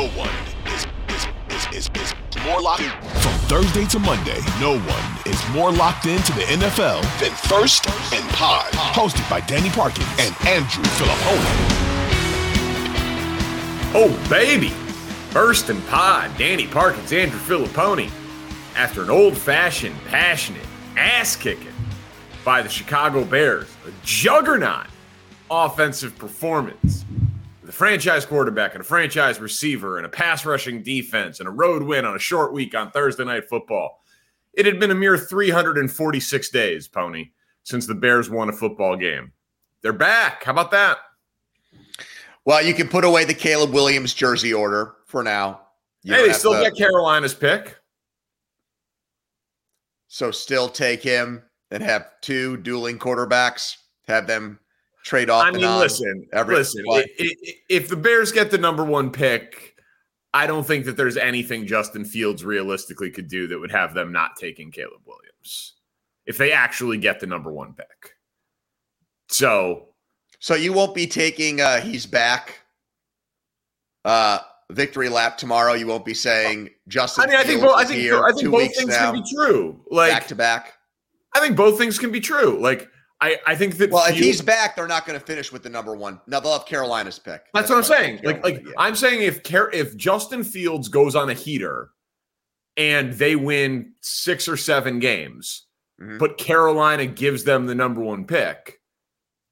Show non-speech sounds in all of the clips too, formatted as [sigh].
no one is, is, is, is, is more locked in. From Thursday to Monday, no one is more locked into the NFL than First and Pod. Hosted by Danny Parkins and Andrew Fillipponi. Oh, baby. First and Pod, Danny Parkins, Andrew Fillipponi. After an old fashioned, passionate, ass kicking by the Chicago Bears, a juggernaut offensive performance the franchise quarterback and a franchise receiver and a pass rushing defense and a road win on a short week on Thursday night football. It had been a mere 346 days, Pony, since the Bears won a football game. They're back. How about that? Well, you can put away the Caleb Williams jersey order for now. You hey, they still to, get Carolina's pick. So still take him and have two dueling quarterbacks, have them trade off. I mean, listen, every, listen. It, it, if the Bears get the number one pick, I don't think that there's anything Justin Fields realistically could do that would have them not taking Caleb Williams if they actually get the number one pick. So, so you won't be taking. uh He's back. Uh victory lap tomorrow. You won't be saying Justin. I mean, I think both. I think, here, I think both things now, can be true. Like back to back. I think both things can be true. Like I, I think that well, if he's back, they're not going to finish with the number one. Now they'll have Carolina's pick. That's, That's what I'm saying. Like, like yeah. I'm saying if Car- if Justin Fields goes on a heater and they win six or seven games, mm-hmm. but Carolina gives them the number one pick,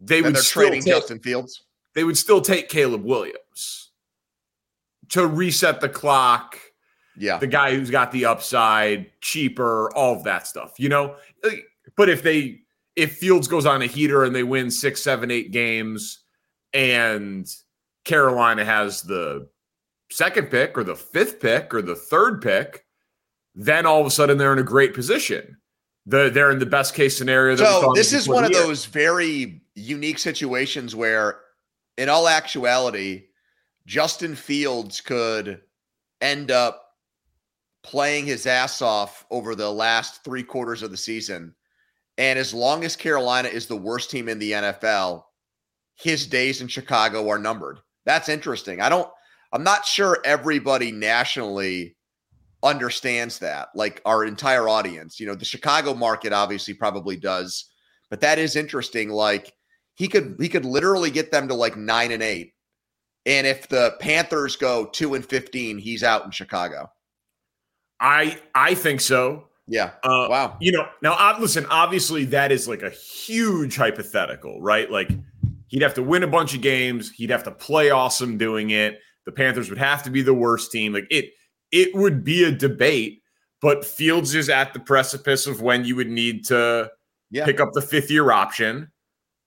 they then would trading take, Justin Fields. They would still take Caleb Williams to reset the clock. Yeah, the guy who's got the upside, cheaper, all of that stuff. You know, but if they if Fields goes on a heater and they win six, seven, eight games, and Carolina has the second pick or the fifth pick or the third pick, then all of a sudden they're in a great position. The, they're in the best case scenario. so this is one of year. those very unique situations where, in all actuality, Justin Fields could end up playing his ass off over the last three quarters of the season and as long as Carolina is the worst team in the NFL, his days in Chicago are numbered. That's interesting. I don't, I'm not sure everybody nationally understands that, like our entire audience. You know, the Chicago market obviously probably does, but that is interesting. Like he could, he could literally get them to like nine and eight. And if the Panthers go two and 15, he's out in Chicago. I, I think so. Yeah. Uh, wow. You know, now uh, listen, obviously that is like a huge hypothetical, right? Like he'd have to win a bunch of games, he'd have to play awesome doing it. The Panthers would have to be the worst team. Like it it would be a debate, but Fields is at the precipice of when you would need to yeah. pick up the fifth year option.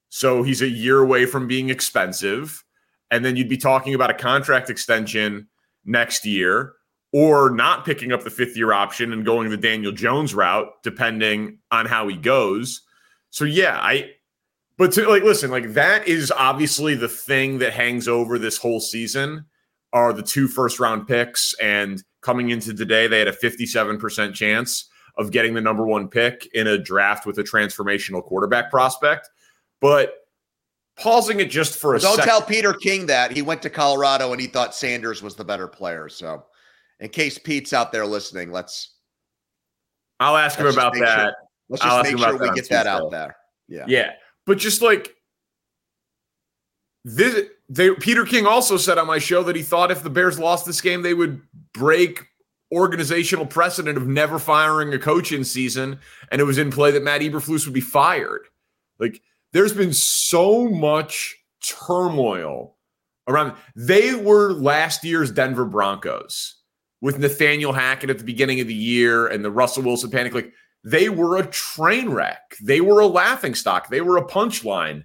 So he's a year away from being expensive. And then you'd be talking about a contract extension next year or not picking up the fifth year option and going the Daniel Jones route, depending on how he goes. So yeah, I but to like listen, like that is obviously the thing that hangs over this whole season are the two first round picks. And coming into today, they had a 57% chance of getting the number one pick in a draft with a transformational quarterback prospect. But pausing it just for a don't sec- tell Peter King that he went to Colorado and he thought Sanders was the better player. So in case Pete's out there listening, let's. I'll ask him about that. Sure, let's just I'll make sure we get that out there. Yeah. Yeah. But just like this, they, Peter King also said on my show that he thought if the Bears lost this game, they would break organizational precedent of never firing a coach in season. And it was in play that Matt Eberflus would be fired. Like, there's been so much turmoil around. They were last year's Denver Broncos with Nathaniel Hackett at the beginning of the year and the Russell Wilson panic, like they were a train wreck. They were a laughing stock. They were a punchline.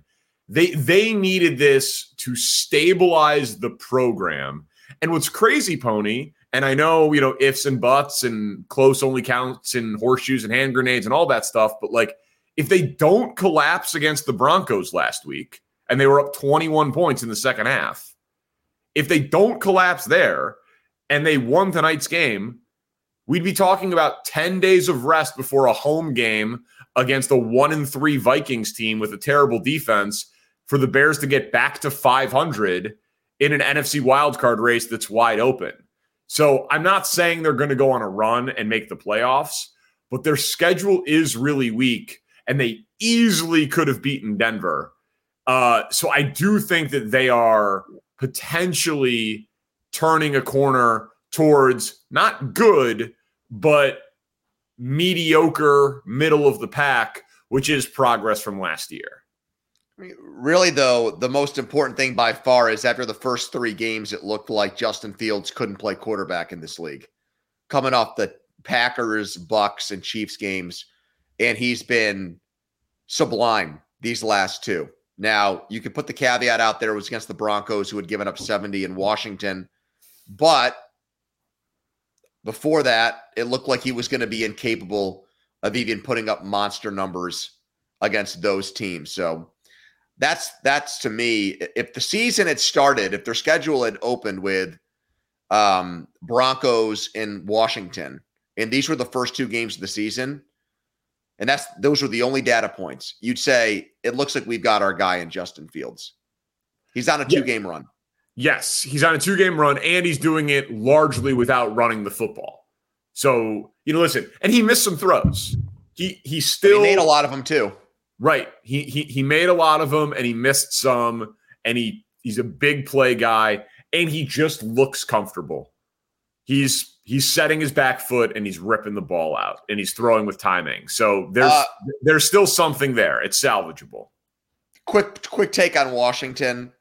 They they needed this to stabilize the program. And what's crazy, Pony, and I know, you know, ifs and buts and close only counts and horseshoes and hand grenades and all that stuff, but like if they don't collapse against the Broncos last week and they were up 21 points in the second half, if they don't collapse there, and they won tonight's game, we'd be talking about 10 days of rest before a home game against a one and three Vikings team with a terrible defense for the Bears to get back to 500 in an NFC wildcard race that's wide open. So I'm not saying they're going to go on a run and make the playoffs, but their schedule is really weak and they easily could have beaten Denver. Uh, so I do think that they are potentially turning a corner towards not good, but mediocre, middle of the pack, which is progress from last year. Really, though, the most important thing by far is after the first three games, it looked like Justin Fields couldn't play quarterback in this league. Coming off the Packers, Bucs, and Chiefs games, and he's been sublime these last two. Now, you could put the caveat out there it was against the Broncos, who had given up 70 in Washington. But before that, it looked like he was going to be incapable of even putting up monster numbers against those teams. So that's that's to me, if the season had started, if their schedule had opened with um, Broncos in Washington, and these were the first two games of the season, and that's those were the only data points, you'd say it looks like we've got our guy in Justin Fields. He's on a two game run. Yes, he's on a two game run and he's doing it largely without running the football. So, you know, listen, and he missed some throws. He he still he made a lot of them too. Right. He he he made a lot of them and he missed some and he he's a big play guy and he just looks comfortable. He's he's setting his back foot and he's ripping the ball out and he's throwing with timing. So there's uh, there's still something there. It's salvageable. Quick quick take on Washington.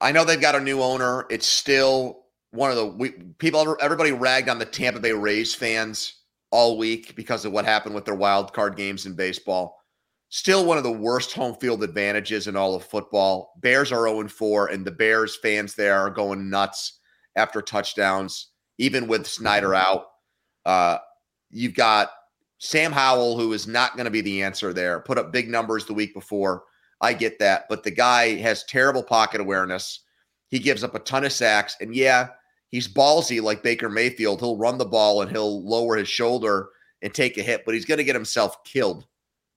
I know they've got a new owner. It's still one of the we, people everybody ragged on the Tampa Bay Rays fans all week because of what happened with their wild card games in baseball. Still one of the worst home field advantages in all of football. Bears are 0 4, and the Bears fans there are going nuts after touchdowns even with Snyder out. Uh, you've got Sam Howell, who is not going to be the answer there. Put up big numbers the week before. I get that. But the guy has terrible pocket awareness. He gives up a ton of sacks. And yeah, he's ballsy like Baker Mayfield. He'll run the ball and he'll lower his shoulder and take a hit, but he's going to get himself killed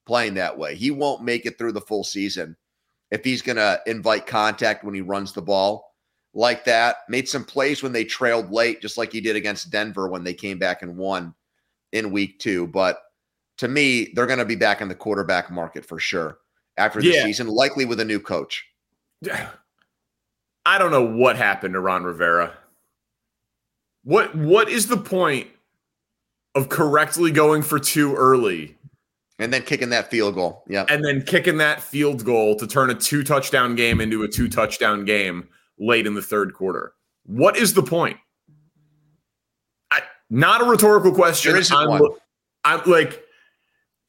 playing that way. He won't make it through the full season if he's going to invite contact when he runs the ball like that. Made some plays when they trailed late, just like he did against Denver when they came back and won in week two. But to me, they're going to be back in the quarterback market for sure after the yeah. season, likely with a new coach. [sighs] I don't know what happened to Ron Rivera. What what is the point of correctly going for two early and then kicking that field goal? Yeah. And then kicking that field goal to turn a two touchdown game into a two touchdown game late in the third quarter. What is the point? I, not a rhetorical question. There isn't I'm, one. I'm like,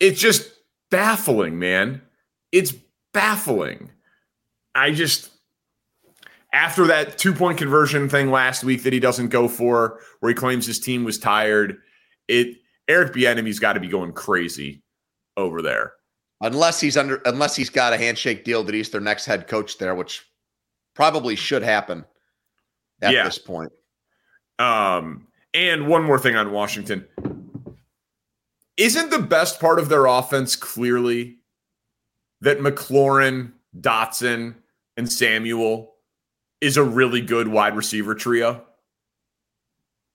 it's just baffling, man. It's baffling. I just after that two point conversion thing last week that he doesn't go for, where he claims his team was tired, it Eric Bieniemy's got to be going crazy over there. Unless he's under, unless he's got a handshake deal that he's their next head coach there, which probably should happen at yeah. this point. Um, and one more thing on Washington. Isn't the best part of their offense clearly that McLaurin, Dotson, and Samuel is a really good wide receiver trio?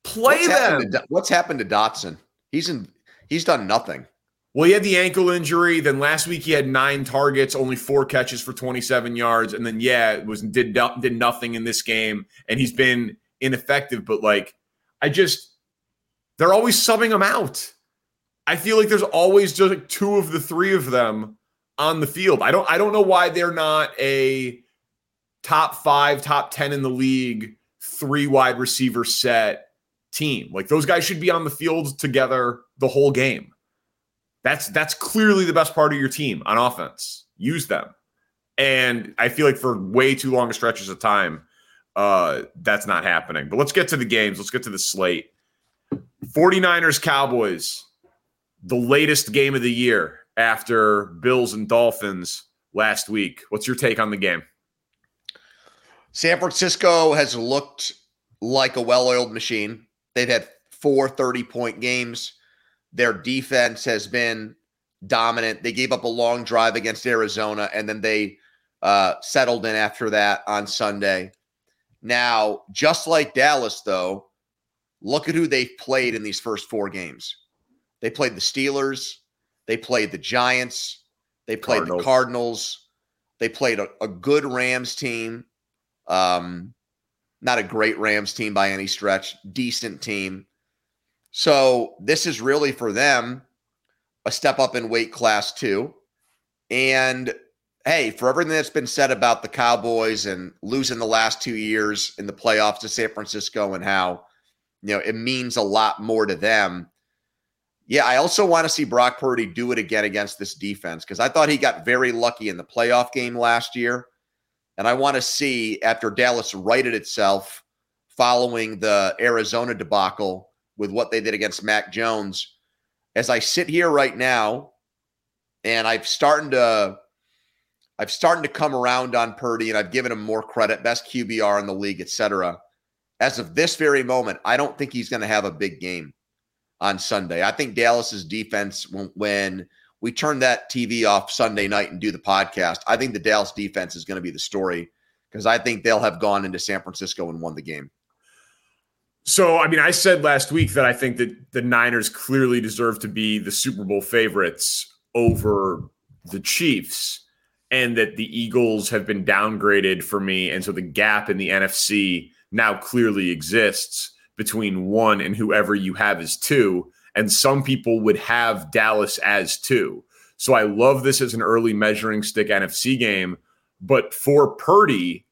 Play what's them. Happened to, what's happened to Dotson? He's in. He's done nothing. Well, he had the ankle injury. Then last week he had nine targets, only four catches for 27 yards, and then yeah, it was did did nothing in this game, and he's been ineffective. But like, I just they're always subbing him out. I feel like there's always just like two of the three of them on the field. I don't I don't know why they're not a top five, top ten in the league, three wide receiver set team. Like those guys should be on the field together the whole game. That's that's clearly the best part of your team on offense. Use them. And I feel like for way too long stretches of time, uh, that's not happening. But let's get to the games. Let's get to the slate. 49ers Cowboys, the latest game of the year after Bills and Dolphins last week. What's your take on the game? San Francisco has looked like a well oiled machine. They've had four 30 point games. Their defense has been dominant. They gave up a long drive against Arizona, and then they uh, settled in after that on Sunday. Now, just like Dallas, though, look at who they've played in these first four games. They played the Steelers, they played the Giants, they played Cardinals. the Cardinals, they played a, a good Rams team. Um, not a great Rams team by any stretch, decent team. So this is really for them a step up in weight class too. And hey, for everything that's been said about the Cowboys and losing the last two years in the playoffs to San Francisco and how you know it means a lot more to them. Yeah, I also want to see Brock Purdy do it again against this defense because I thought he got very lucky in the playoff game last year. And I want to see after Dallas righted itself following the Arizona debacle with what they did against Mac Jones. As I sit here right now, and I've starting to I've starting to come around on Purdy and I've given him more credit, best QBR in the league, etc. As of this very moment, I don't think he's going to have a big game on Sunday. I think Dallas's defense when, we turn that TV off Sunday night and do the podcast, I think the Dallas defense is going to be the story because I think they'll have gone into San Francisco and won the game. So, I mean, I said last week that I think that the Niners clearly deserve to be the Super Bowl favorites over the Chiefs and that the Eagles have been downgraded for me. And so the gap in the NFC now clearly exists between one and whoever you have as two and some people would have Dallas as two. So I love this as an early measuring stick NFC game. But for Purdy,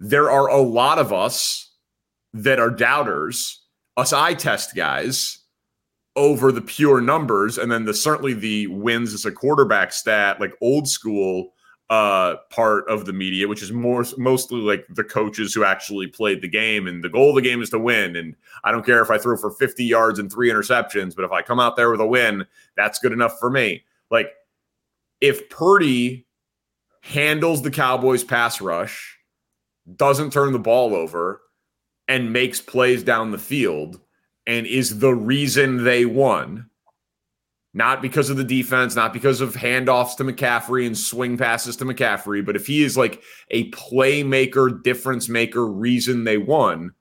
there are a lot of us that are doubters, us eye test guys, over the pure numbers. And then the certainly the wins as a quarterback stat, like old school uh, part of the media, which is more mostly like the coaches who actually played the game. And the goal of the game is to win. And I don't care if I throw for 50 yards and three interceptions, but if I come out there with a win, that's good enough for me. Like if Purdy handles the Cowboys pass rush, doesn't turn the ball over, and makes plays down the field, and is the reason they won not because of the defense, not because of handoffs to McCaffrey and swing passes to McCaffrey, but if he is like a playmaker, difference maker, reason they won,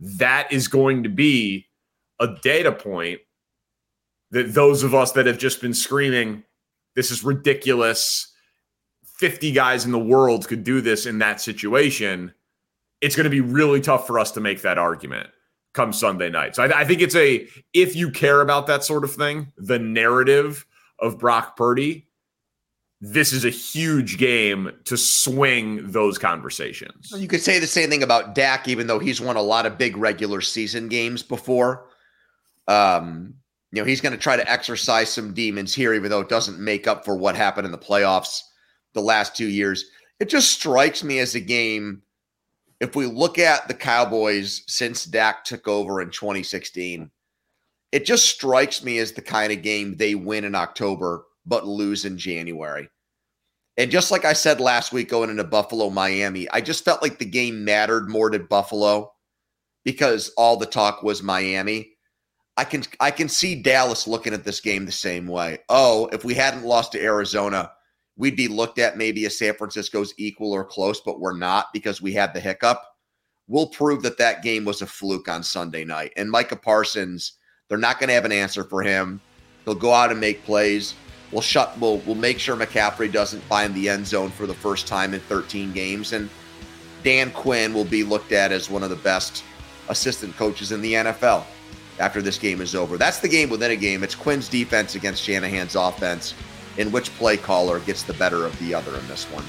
that is going to be a data point that those of us that have just been screaming, this is ridiculous. 50 guys in the world could do this in that situation. It's going to be really tough for us to make that argument come Sunday night. So I, I, think it's a if you care about that sort of thing, the narrative of Brock Purdy, this is a huge game to swing those conversations. You could say the same thing about Dak, even though he's won a lot of big regular season games before. Um, you know, he's going to try to exercise some demons here, even though it doesn't make up for what happened in the playoffs the last two years. It just strikes me as a game if we look at the Cowboys since Dak took over in 2016, it just strikes me as the kind of game they win in October but lose in January. And just like I said last week going into Buffalo, Miami, I just felt like the game mattered more to Buffalo because all the talk was Miami. I can I can see Dallas looking at this game the same way. Oh, if we hadn't lost to Arizona, we'd be looked at maybe as San Francisco's equal or close, but we're not because we had the hiccup. We'll prove that that game was a fluke on Sunday night. And Micah Parsons, they're not going to have an answer for him. He'll go out and make plays. We'll shut. We'll we'll make sure McCaffrey doesn't find the end zone for the first time in 13 games, and Dan Quinn will be looked at as one of the best assistant coaches in the NFL after this game is over. That's the game within a game. It's Quinn's defense against Shanahan's offense in which play caller gets the better of the other in this one.